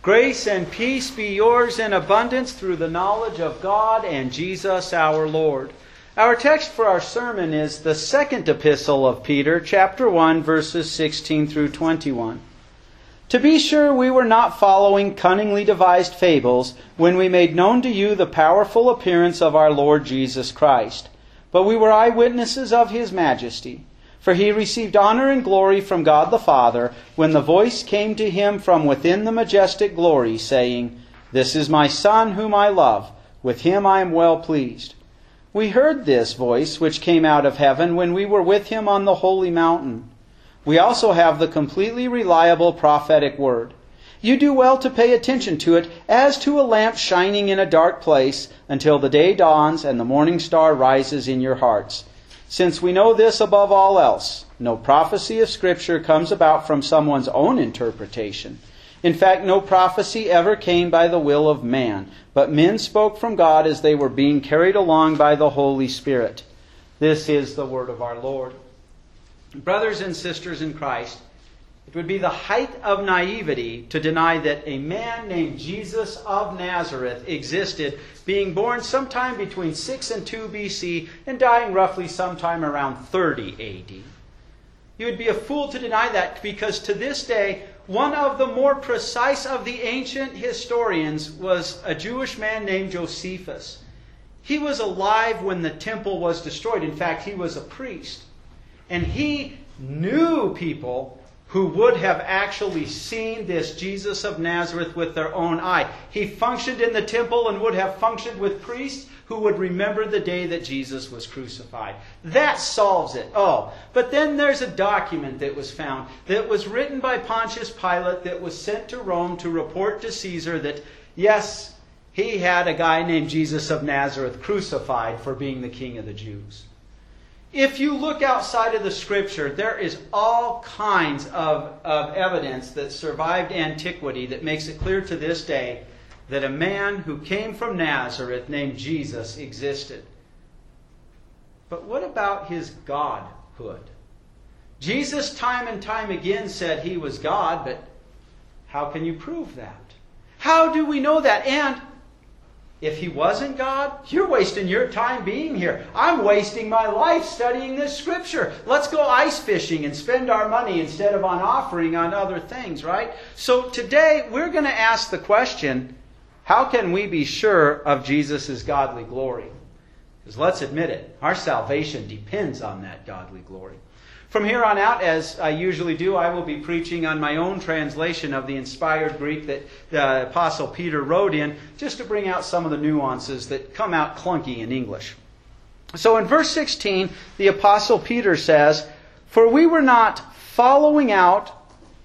Grace and peace be yours in abundance through the knowledge of God and Jesus our Lord. Our text for our sermon is the second epistle of Peter, chapter 1, verses 16 through 21. To be sure, we were not following cunningly devised fables when we made known to you the powerful appearance of our Lord Jesus Christ, but we were eyewitnesses of his majesty. For he received honor and glory from God the Father when the voice came to him from within the majestic glory, saying, This is my Son whom I love, with him I am well pleased. We heard this voice which came out of heaven when we were with him on the holy mountain. We also have the completely reliable prophetic word. You do well to pay attention to it as to a lamp shining in a dark place until the day dawns and the morning star rises in your hearts. Since we know this above all else, no prophecy of Scripture comes about from someone's own interpretation. In fact, no prophecy ever came by the will of man, but men spoke from God as they were being carried along by the Holy Spirit. This is the word of our Lord. Brothers and sisters in Christ, it would be the height of naivety to deny that a man named Jesus of Nazareth existed, being born sometime between 6 and 2 BC and dying roughly sometime around 30 AD. You would be a fool to deny that because to this day, one of the more precise of the ancient historians was a Jewish man named Josephus. He was alive when the temple was destroyed. In fact, he was a priest. And he knew people who would have actually seen this Jesus of Nazareth with their own eye. He functioned in the temple and would have functioned with priests who would remember the day that Jesus was crucified. That solves it. Oh, but then there's a document that was found that was written by Pontius Pilate that was sent to Rome to report to Caesar that, yes, he had a guy named Jesus of Nazareth crucified for being the king of the Jews. If you look outside of the scripture, there is all kinds of, of evidence that survived antiquity that makes it clear to this day that a man who came from Nazareth named Jesus existed. But what about his godhood? Jesus, time and time again, said he was God, but how can you prove that? How do we know that? And if he wasn't God, you're wasting your time being here. I'm wasting my life studying this scripture. Let's go ice fishing and spend our money instead of on offering on other things, right? So today we're going to ask the question how can we be sure of Jesus' godly glory? Because let's admit it, our salvation depends on that godly glory. From here on out, as I usually do, I will be preaching on my own translation of the inspired Greek that the Apostle Peter wrote in, just to bring out some of the nuances that come out clunky in English. So in verse 16, the Apostle Peter says, For we were not following out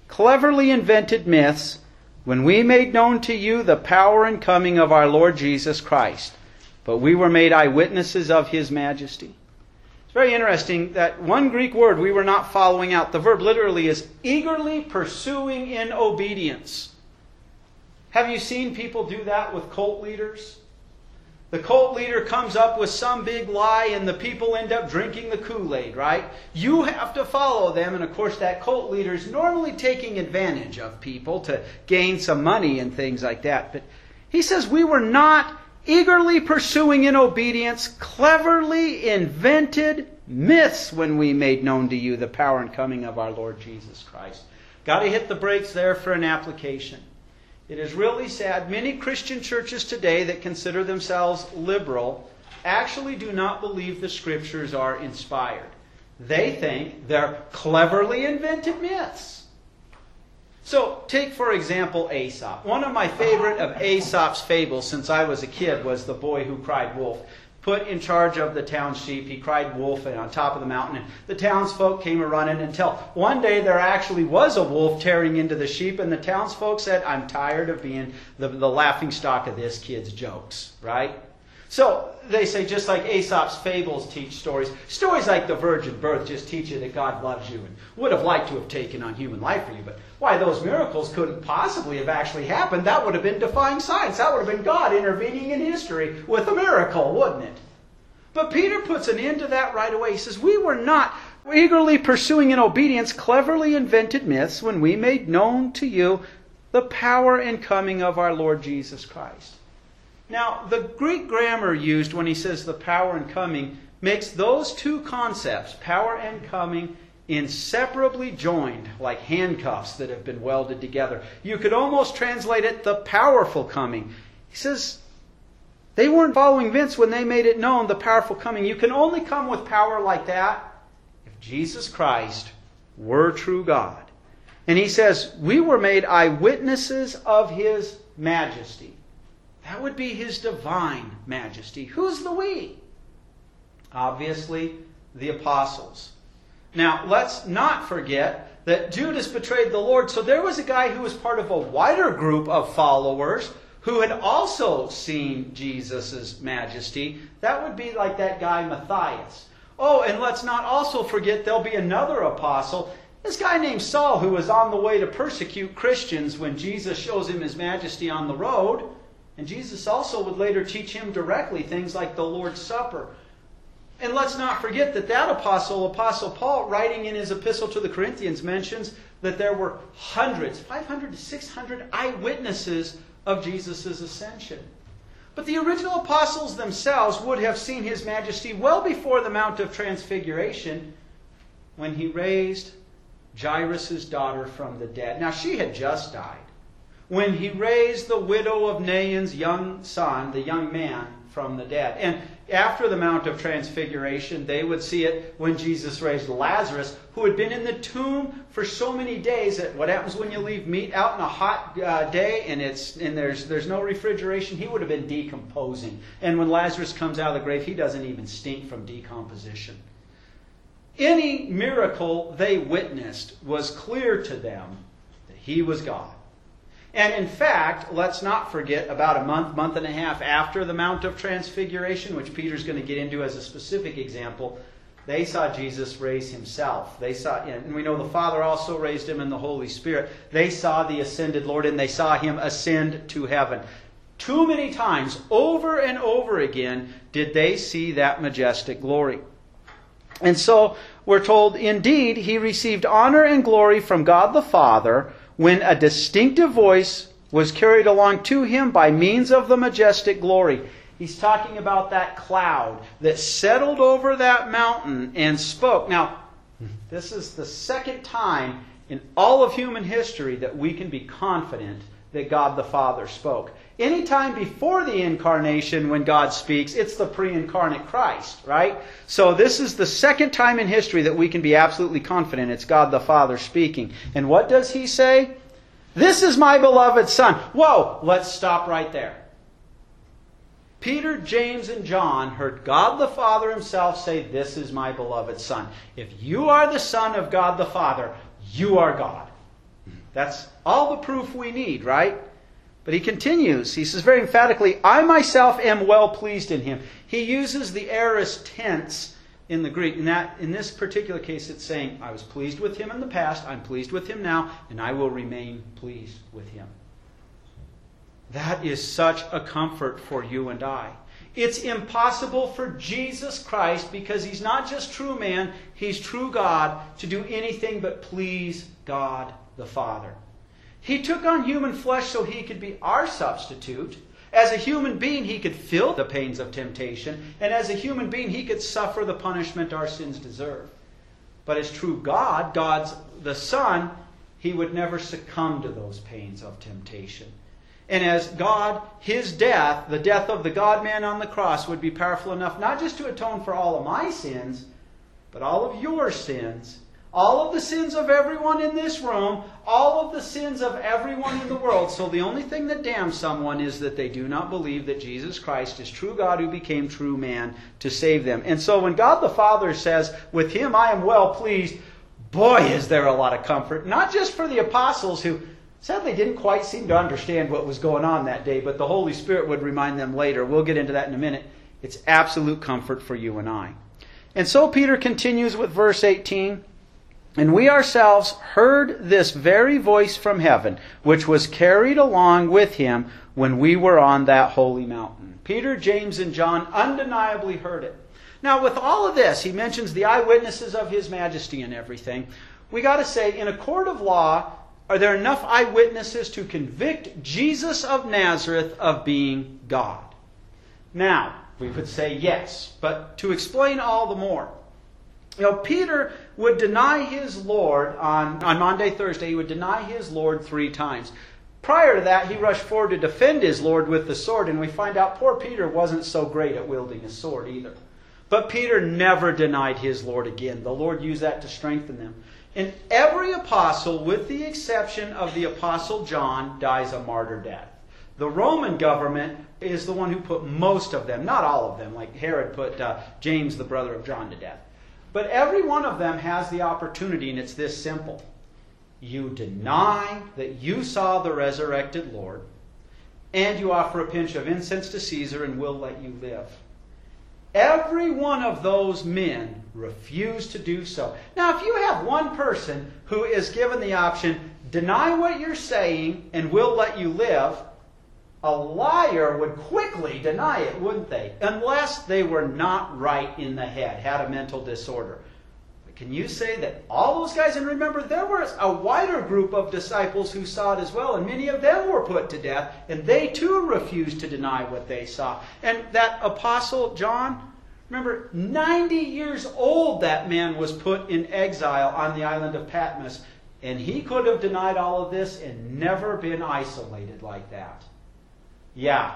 cleverly invented myths when we made known to you the power and coming of our Lord Jesus Christ, but we were made eyewitnesses of his majesty very interesting that one Greek word we were not following out. The verb literally is eagerly pursuing in obedience. Have you seen people do that with cult leaders? The cult leader comes up with some big lie and the people end up drinking the Kool Aid, right? You have to follow them, and of course, that cult leader is normally taking advantage of people to gain some money and things like that. But he says, We were not eagerly pursuing in obedience cleverly invented myths when we made known to you the power and coming of our Lord Jesus Christ. Got to hit the brakes there for an application. It is really sad. Many Christian churches today that consider themselves liberal actually do not believe the scriptures are inspired. They think they're cleverly invented myths. So, take for example Aesop. One of my favorite of Aesop's fables since I was a kid was The Boy Who Cried Wolf. Put in charge of the town sheep, he cried wolf and on top of the mountain, and the townsfolk came a running until one day there actually was a wolf tearing into the sheep, and the townsfolk said, I'm tired of being the, the laughing stock of this kid's jokes, right? So they say just like Aesop's fables teach stories, stories like the virgin birth just teach you that God loves you and would have liked to have taken on human life for you. But why those miracles couldn't possibly have actually happened, that would have been defying science. That would have been God intervening in history with a miracle, wouldn't it? But Peter puts an end to that right away. He says, We were not eagerly pursuing in obedience cleverly invented myths when we made known to you the power and coming of our Lord Jesus Christ. Now, the Greek grammar used when he says the power and coming makes those two concepts, power and coming, inseparably joined, like handcuffs that have been welded together. You could almost translate it the powerful coming. He says they weren't following Vince when they made it known the powerful coming. You can only come with power like that if Jesus Christ were true God. And he says, We were made eyewitnesses of his majesty. That would be his divine majesty. Who's the we? Obviously, the apostles. Now, let's not forget that Judas betrayed the Lord, so there was a guy who was part of a wider group of followers who had also seen Jesus' majesty. That would be like that guy Matthias. Oh, and let's not also forget there'll be another apostle, this guy named Saul, who was on the way to persecute Christians when Jesus shows him his majesty on the road. And Jesus also would later teach him directly things like the Lord's Supper. And let's not forget that that apostle, Apostle Paul, writing in his epistle to the Corinthians, mentions that there were hundreds, 500 to 600 eyewitnesses of Jesus' ascension. But the original apostles themselves would have seen his majesty well before the Mount of Transfiguration when he raised Jairus' daughter from the dead. Now, she had just died. When he raised the widow of Nain's young son, the young man, from the dead. And after the Mount of Transfiguration, they would see it when Jesus raised Lazarus, who had been in the tomb for so many days that what happens when you leave meat out in a hot uh, day and it's and there's there's no refrigeration, he would have been decomposing. And when Lazarus comes out of the grave, he doesn't even stink from decomposition. Any miracle they witnessed was clear to them that he was God. And in fact, let's not forget about a month, month and a half after the Mount of Transfiguration, which Peter's going to get into as a specific example, they saw Jesus raise himself. They saw, and we know the Father also raised him in the Holy Spirit. They saw the ascended Lord and they saw him ascend to heaven. Too many times, over and over again, did they see that majestic glory. And so we're told, indeed, he received honor and glory from God the Father when a distinctive voice was carried along to him by means of the majestic glory. He's talking about that cloud that settled over that mountain and spoke. Now, this is the second time in all of human history that we can be confident that God the Father spoke. Anytime before the incarnation when God speaks, it's the pre incarnate Christ, right? So this is the second time in history that we can be absolutely confident it's God the Father speaking. And what does he say? This is my beloved Son. Whoa, let's stop right there. Peter, James, and John heard God the Father himself say, This is my beloved Son. If you are the Son of God the Father, you are God. That's all the proof we need, right? But he continues. He says very emphatically, I myself am well pleased in him. He uses the aorist tense in the Greek. In, that, in this particular case, it's saying, I was pleased with him in the past, I'm pleased with him now, and I will remain pleased with him. That is such a comfort for you and I. It's impossible for Jesus Christ, because he's not just true man, he's true God, to do anything but please God the Father. He took on human flesh so he could be our substitute. As a human being, he could feel the pains of temptation, and as a human being, he could suffer the punishment our sins deserve. But as true God, God's the Son, he would never succumb to those pains of temptation. And as God, his death, the death of the God man on the cross, would be powerful enough not just to atone for all of my sins, but all of your sins all of the sins of everyone in this room, all of the sins of everyone in the world. So the only thing that damns someone is that they do not believe that Jesus Christ is true God who became true man to save them. And so when God the Father says, With him I am well pleased, boy, is there a lot of comfort. Not just for the apostles who sadly didn't quite seem to understand what was going on that day, but the Holy Spirit would remind them later. We'll get into that in a minute. It's absolute comfort for you and I. And so Peter continues with verse 18. And we ourselves heard this very voice from heaven, which was carried along with him when we were on that holy mountain. Peter, James, and John undeniably heard it. Now, with all of this, he mentions the eyewitnesses of his majesty and everything. We got to say, in a court of law, are there enough eyewitnesses to convict Jesus of Nazareth of being God? Now, we would say yes, but to explain all the more. You know, Peter would deny his Lord on, on Maundy, Thursday, he would deny his Lord three times. Prior to that, he rushed forward to defend his Lord with the sword, and we find out poor Peter wasn't so great at wielding his sword either. But Peter never denied his Lord again. The Lord used that to strengthen them. And every apostle, with the exception of the apostle John, dies a martyr death. The Roman government is the one who put most of them, not all of them, like Herod put uh, James, the brother of John, to death. But every one of them has the opportunity, and it's this simple. You deny that you saw the resurrected Lord, and you offer a pinch of incense to Caesar, and we'll let you live. Every one of those men refused to do so. Now, if you have one person who is given the option, deny what you're saying and we'll let you live, a liar would quickly deny it, wouldn't they? Unless they were not right in the head, had a mental disorder. But can you say that all those guys, and remember, there was a wider group of disciples who saw it as well, and many of them were put to death, and they too refused to deny what they saw. And that apostle John, remember, 90 years old that man was put in exile on the island of Patmos, and he could have denied all of this and never been isolated like that. Yeah,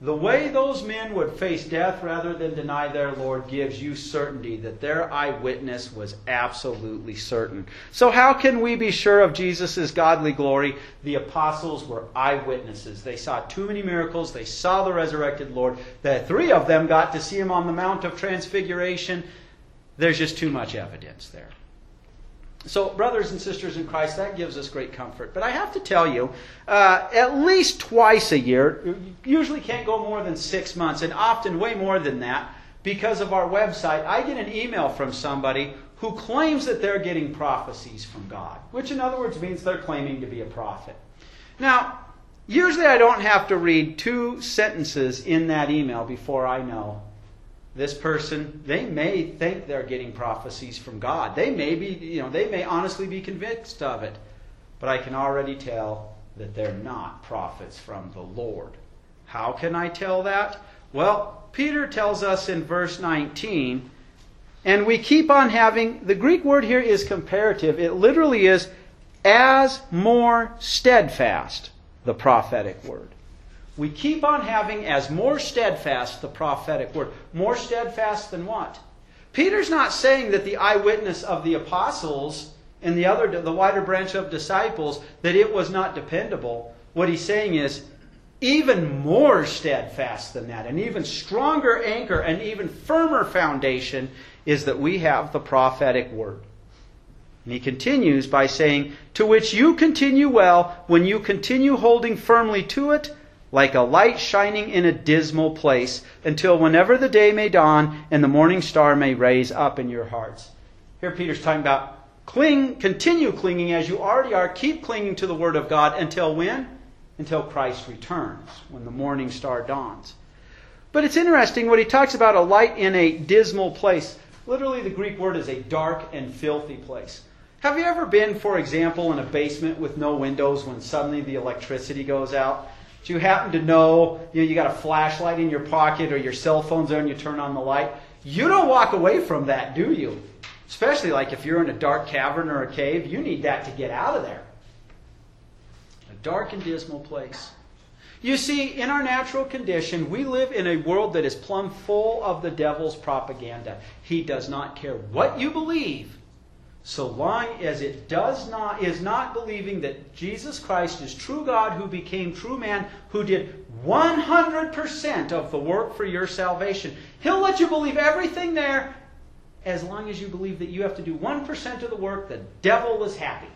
the way those men would face death rather than deny their Lord gives you certainty that their eyewitness was absolutely certain. So, how can we be sure of Jesus' godly glory? The apostles were eyewitnesses. They saw too many miracles, they saw the resurrected Lord. The three of them got to see him on the Mount of Transfiguration. There's just too much evidence there. So, brothers and sisters in Christ, that gives us great comfort. But I have to tell you, uh, at least twice a year, usually can't go more than six months, and often way more than that, because of our website, I get an email from somebody who claims that they're getting prophecies from God, which in other words means they're claiming to be a prophet. Now, usually I don't have to read two sentences in that email before I know this person, they may think they're getting prophecies from God. They may be, you know, they may honestly be convinced of it. But I can already tell that they're not prophets from the Lord. How can I tell that? Well, Peter tells us in verse 19, and we keep on having, the Greek word here is comparative. It literally is as more steadfast, the prophetic word we keep on having as more steadfast the prophetic word. More steadfast than what? Peter's not saying that the eyewitness of the apostles and the other the wider branch of disciples that it was not dependable. What he's saying is even more steadfast than that, an even stronger anchor, an even firmer foundation is that we have the prophetic word. And he continues by saying, To which you continue well when you continue holding firmly to it like a light shining in a dismal place, until whenever the day may dawn and the morning star may raise up in your hearts. Here Peter's talking about cling, continue clinging as you already are, keep clinging to the Word of God until when? Until Christ returns, when the morning star dawns. But it's interesting what he talks about a light in a dismal place. Literally, the Greek word is a dark and filthy place. Have you ever been, for example, in a basement with no windows when suddenly the electricity goes out? Do you happen to know, you know you got a flashlight in your pocket or your cell phone's there and you turn on the light? You don't walk away from that, do you? Especially like if you're in a dark cavern or a cave, you need that to get out of there. A dark and dismal place. You see, in our natural condition, we live in a world that is plumb full of the devil's propaganda. He does not care what you believe so long as it does not is not believing that Jesus Christ is true God who became true man who did 100% of the work for your salvation. He'll let you believe everything there as long as you believe that you have to do 1% of the work, the devil is happy.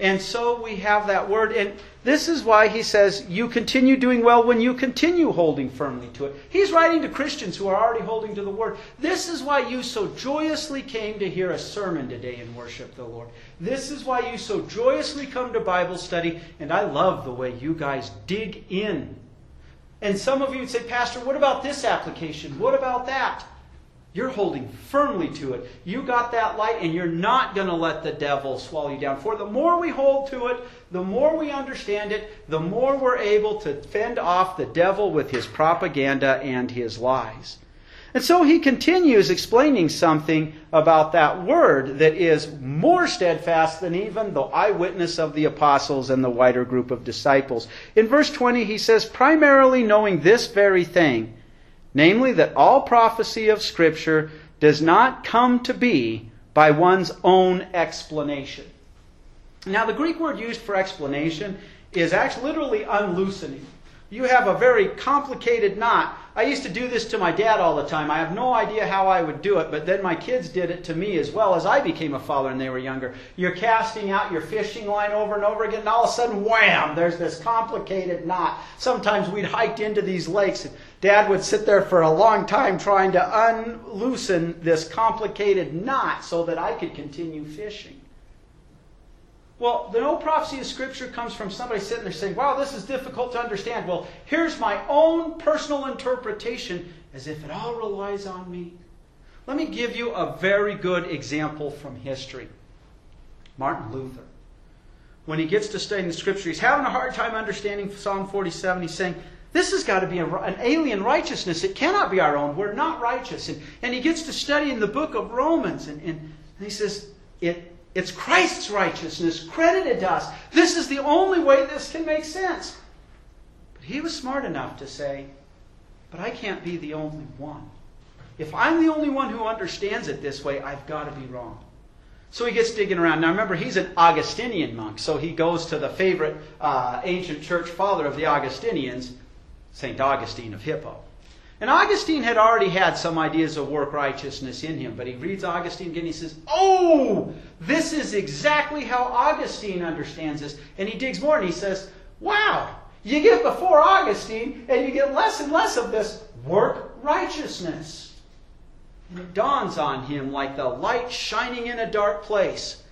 And so we have that word. And this is why he says, You continue doing well when you continue holding firmly to it. He's writing to Christians who are already holding to the word. This is why you so joyously came to hear a sermon today and worship the Lord. This is why you so joyously come to Bible study. And I love the way you guys dig in. And some of you would say, Pastor, what about this application? What about that? You're holding firmly to it. You got that light, and you're not going to let the devil swallow you down. For the more we hold to it, the more we understand it, the more we're able to fend off the devil with his propaganda and his lies. And so he continues explaining something about that word that is more steadfast than even the eyewitness of the apostles and the wider group of disciples. In verse 20, he says, primarily knowing this very thing namely that all prophecy of Scripture does not come to be by one's own explanation. Now, the Greek word used for explanation is actually literally unloosening. You have a very complicated knot. I used to do this to my dad all the time. I have no idea how I would do it, but then my kids did it to me as well as I became a father and they were younger. You're casting out your fishing line over and over again, and all of a sudden, wham, there's this complicated knot. Sometimes we'd hiked into these lakes, and dad would sit there for a long time trying to unloosen this complicated knot so that I could continue fishing. Well, the no prophecy of Scripture comes from somebody sitting there saying, wow, this is difficult to understand. Well, here's my own personal interpretation as if it all relies on me. Let me give you a very good example from history. Martin Luther. When he gets to studying the Scripture, he's having a hard time understanding Psalm 47. He's saying, this has got to be an alien righteousness. It cannot be our own. We're not righteous. And, and he gets to studying the book of Romans, and, and, and he says, it it's Christ's righteousness credited to us. This is the only way this can make sense. But he was smart enough to say, But I can't be the only one. If I'm the only one who understands it this way, I've got to be wrong. So he gets digging around. Now remember, he's an Augustinian monk, so he goes to the favorite uh, ancient church father of the Augustinians, St. Augustine of Hippo. And Augustine had already had some ideas of work righteousness in him, but he reads Augustine again and he says, Oh, this is exactly how Augustine understands this. And he digs more and he says, Wow, you get before Augustine and you get less and less of this work righteousness. And it dawns on him like the light shining in a dark place.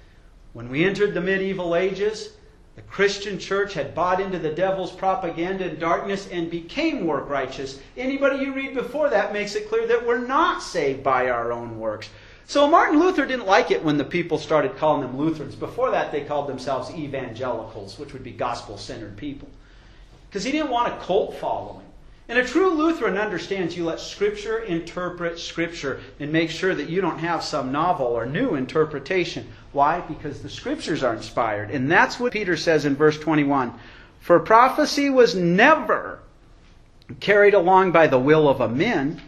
When we entered the medieval ages, the Christian church had bought into the devil's propaganda and darkness and became work righteous. Anybody you read before that makes it clear that we're not saved by our own works. So Martin Luther didn't like it when the people started calling them Lutherans. Before that, they called themselves evangelicals, which would be gospel centered people. Because he didn't want a cult following. And a true Lutheran understands you let Scripture interpret Scripture and make sure that you don't have some novel or new interpretation. Why? Because the Scriptures are inspired. And that's what Peter says in verse 21. For prophecy was never carried along by the will of a man,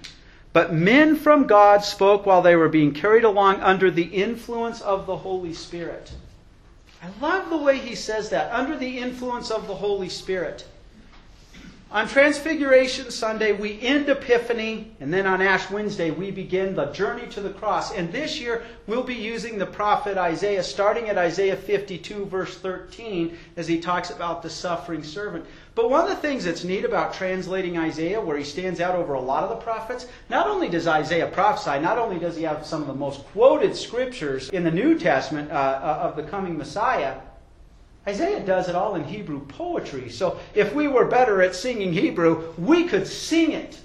but men from God spoke while they were being carried along under the influence of the Holy Spirit. I love the way he says that, under the influence of the Holy Spirit. On Transfiguration Sunday, we end Epiphany, and then on Ash Wednesday, we begin the journey to the cross. And this year, we'll be using the prophet Isaiah, starting at Isaiah 52, verse 13, as he talks about the suffering servant. But one of the things that's neat about translating Isaiah, where he stands out over a lot of the prophets, not only does Isaiah prophesy, not only does he have some of the most quoted scriptures in the New Testament uh, uh of the coming Messiah, Isaiah does it all in Hebrew poetry. So if we were better at singing Hebrew, we could sing it.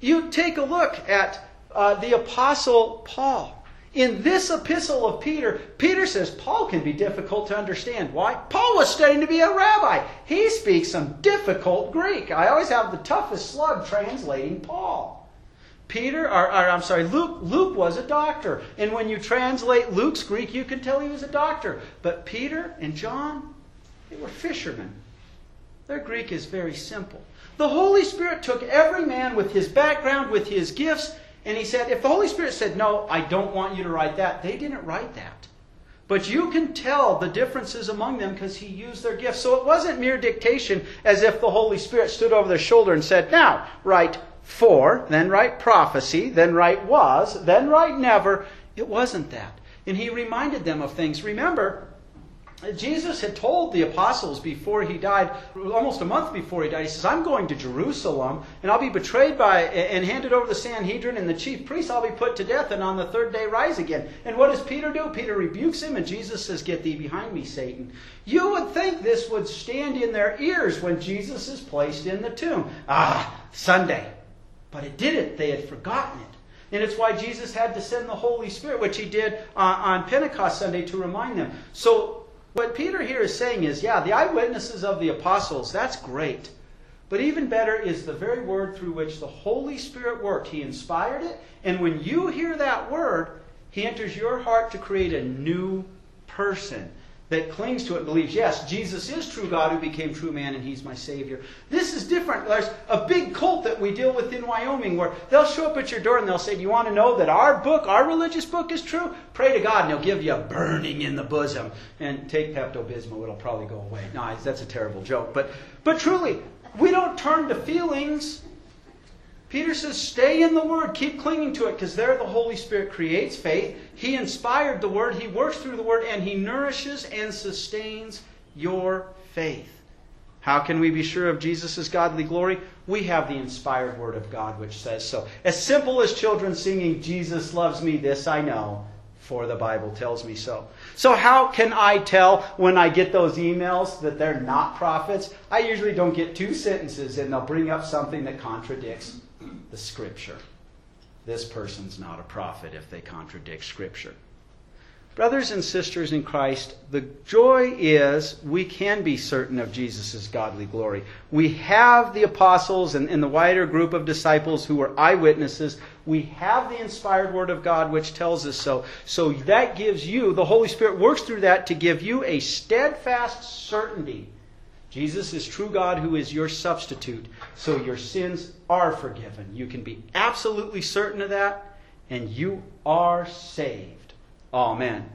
You take a look at uh, the Apostle Paul. In this epistle of Peter, Peter says Paul can be difficult to understand. Why? Paul was studying to be a rabbi. He speaks some difficult Greek. I always have the toughest slug translating Paul. Peter, or, or, I'm sorry, Luke, Luke was a doctor. And when you translate Luke's Greek, you can tell he was a doctor. But Peter and John, they were fishermen. Their Greek is very simple. The Holy Spirit took every man with his background, with his gifts, and he said, if the Holy Spirit said, no, I don't want you to write that, they didn't write that. But you can tell the differences among them because he used their gifts. So it wasn't mere dictation as if the Holy Spirit stood over their shoulder and said, now, write for, then write prophecy, then write was, then write never. It wasn't that. And he reminded them of things. Remember, Jesus had told the apostles before he died, almost a month before he died, he says, I'm going to Jerusalem, and I'll be betrayed by and handed over to the Sanhedrin and the chief priests. I'll be put to death, and on the third day rise again. And what does Peter do? Peter rebukes him, and Jesus says, Get thee behind me, Satan. You would think this would stand in their ears when Jesus is placed in the tomb. Ah, Sunday. But it didn't. They had forgotten it. And it's why Jesus had to send the Holy Spirit, which he did uh, on Pentecost Sunday to remind them. So, what Peter here is saying is yeah, the eyewitnesses of the apostles, that's great. But even better is the very word through which the Holy Spirit worked. He inspired it, and when you hear that word, He enters your heart to create a new person that clings to it believes, yes, Jesus is true God who became true man and he's my Savior. This is different. There's a big cult that we deal with in Wyoming where they'll show up at your door and they'll say, Do you want to know that our book, our religious book, is true? Pray to God and he'll give you a burning in the bosom. And take Pepto Bismol, it'll probably go away. No, that's a terrible joke. But, but truly, we don't turn to feelings. Peter says, stay in the Word. Keep clinging to it because there the Holy Spirit creates faith. He inspired the Word. He works through the Word and He nourishes and sustains your faith. How can we be sure of Jesus' godly glory? We have the inspired Word of God which says so. As simple as children singing, Jesus loves me, this I know, for the Bible tells me so. So, how can I tell when I get those emails that they're not prophets? I usually don't get two sentences and they'll bring up something that contradicts the Scripture. This person's not a prophet if they contradict Scripture. Brothers and sisters in Christ, the joy is we can be certain of Jesus' godly glory. We have the apostles and, and, the wider group of disciples who were eyewitnesses. We have the inspired Word of God which tells us so. So that gives you, the Holy Spirit works through that to give you a steadfast certainty Jesus is true God who is your substitute, so your sins are forgiven. You can be absolutely certain of that, and you are saved. Amen.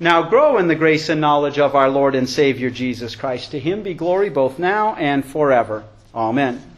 Now grow in the grace and knowledge of our Lord and Savior Jesus Christ. To him be glory both now and forever. Amen.